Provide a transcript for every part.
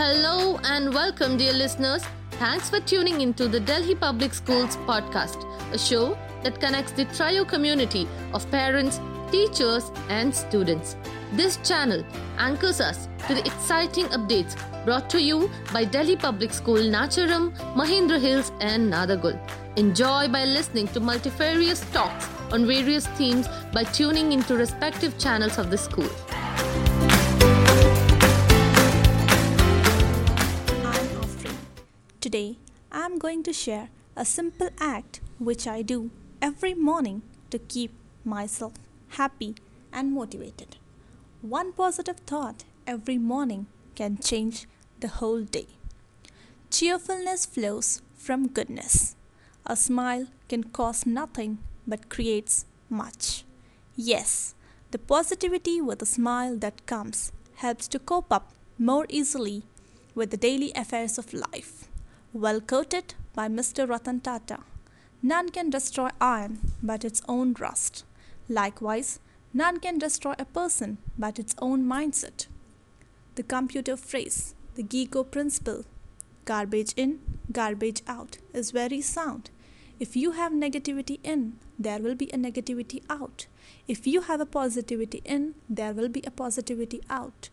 Hello and welcome, dear listeners. Thanks for tuning into the Delhi Public Schools podcast, a show that connects the trio community of parents, teachers, and students. This channel anchors us to the exciting updates brought to you by Delhi Public School Nacharam, Mahindra Hills, and Nadergul. Enjoy by listening to multifarious talks on various themes by tuning into respective channels of the school. Today, I'm going to share a simple act which I do every morning to keep myself happy and motivated. One positive thought every morning can change the whole day. Cheerfulness flows from goodness. A smile can cost nothing but creates much. Yes, the positivity with a smile that comes helps to cope up more easily with the daily affairs of life. Well quoted by Mr. Ratan Tata None can destroy iron but its own rust. Likewise, none can destroy a person but its own mindset. The computer phrase, the GIGO principle, garbage in, garbage out, is very sound. If you have negativity in, there will be a negativity out. If you have a positivity in, there will be a positivity out.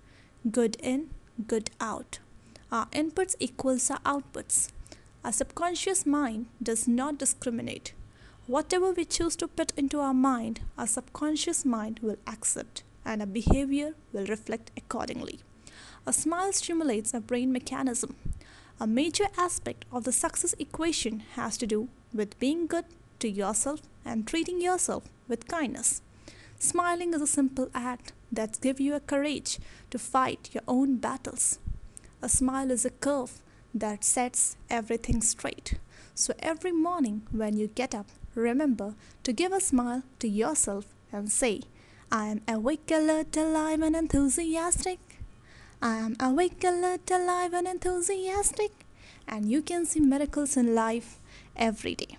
Good in, good out. Our inputs equals our outputs. Our subconscious mind does not discriminate. Whatever we choose to put into our mind, our subconscious mind will accept and our behavior will reflect accordingly. A smile stimulates a brain mechanism. A major aspect of the success equation has to do with being good to yourself and treating yourself with kindness. Smiling is a simple act that gives you a courage to fight your own battles. A smile is a curve that sets everything straight. So every morning when you get up, remember to give a smile to yourself and say, I am awake, alert, alive, and enthusiastic. I am awake, alert, alive, and enthusiastic. And you can see miracles in life every day.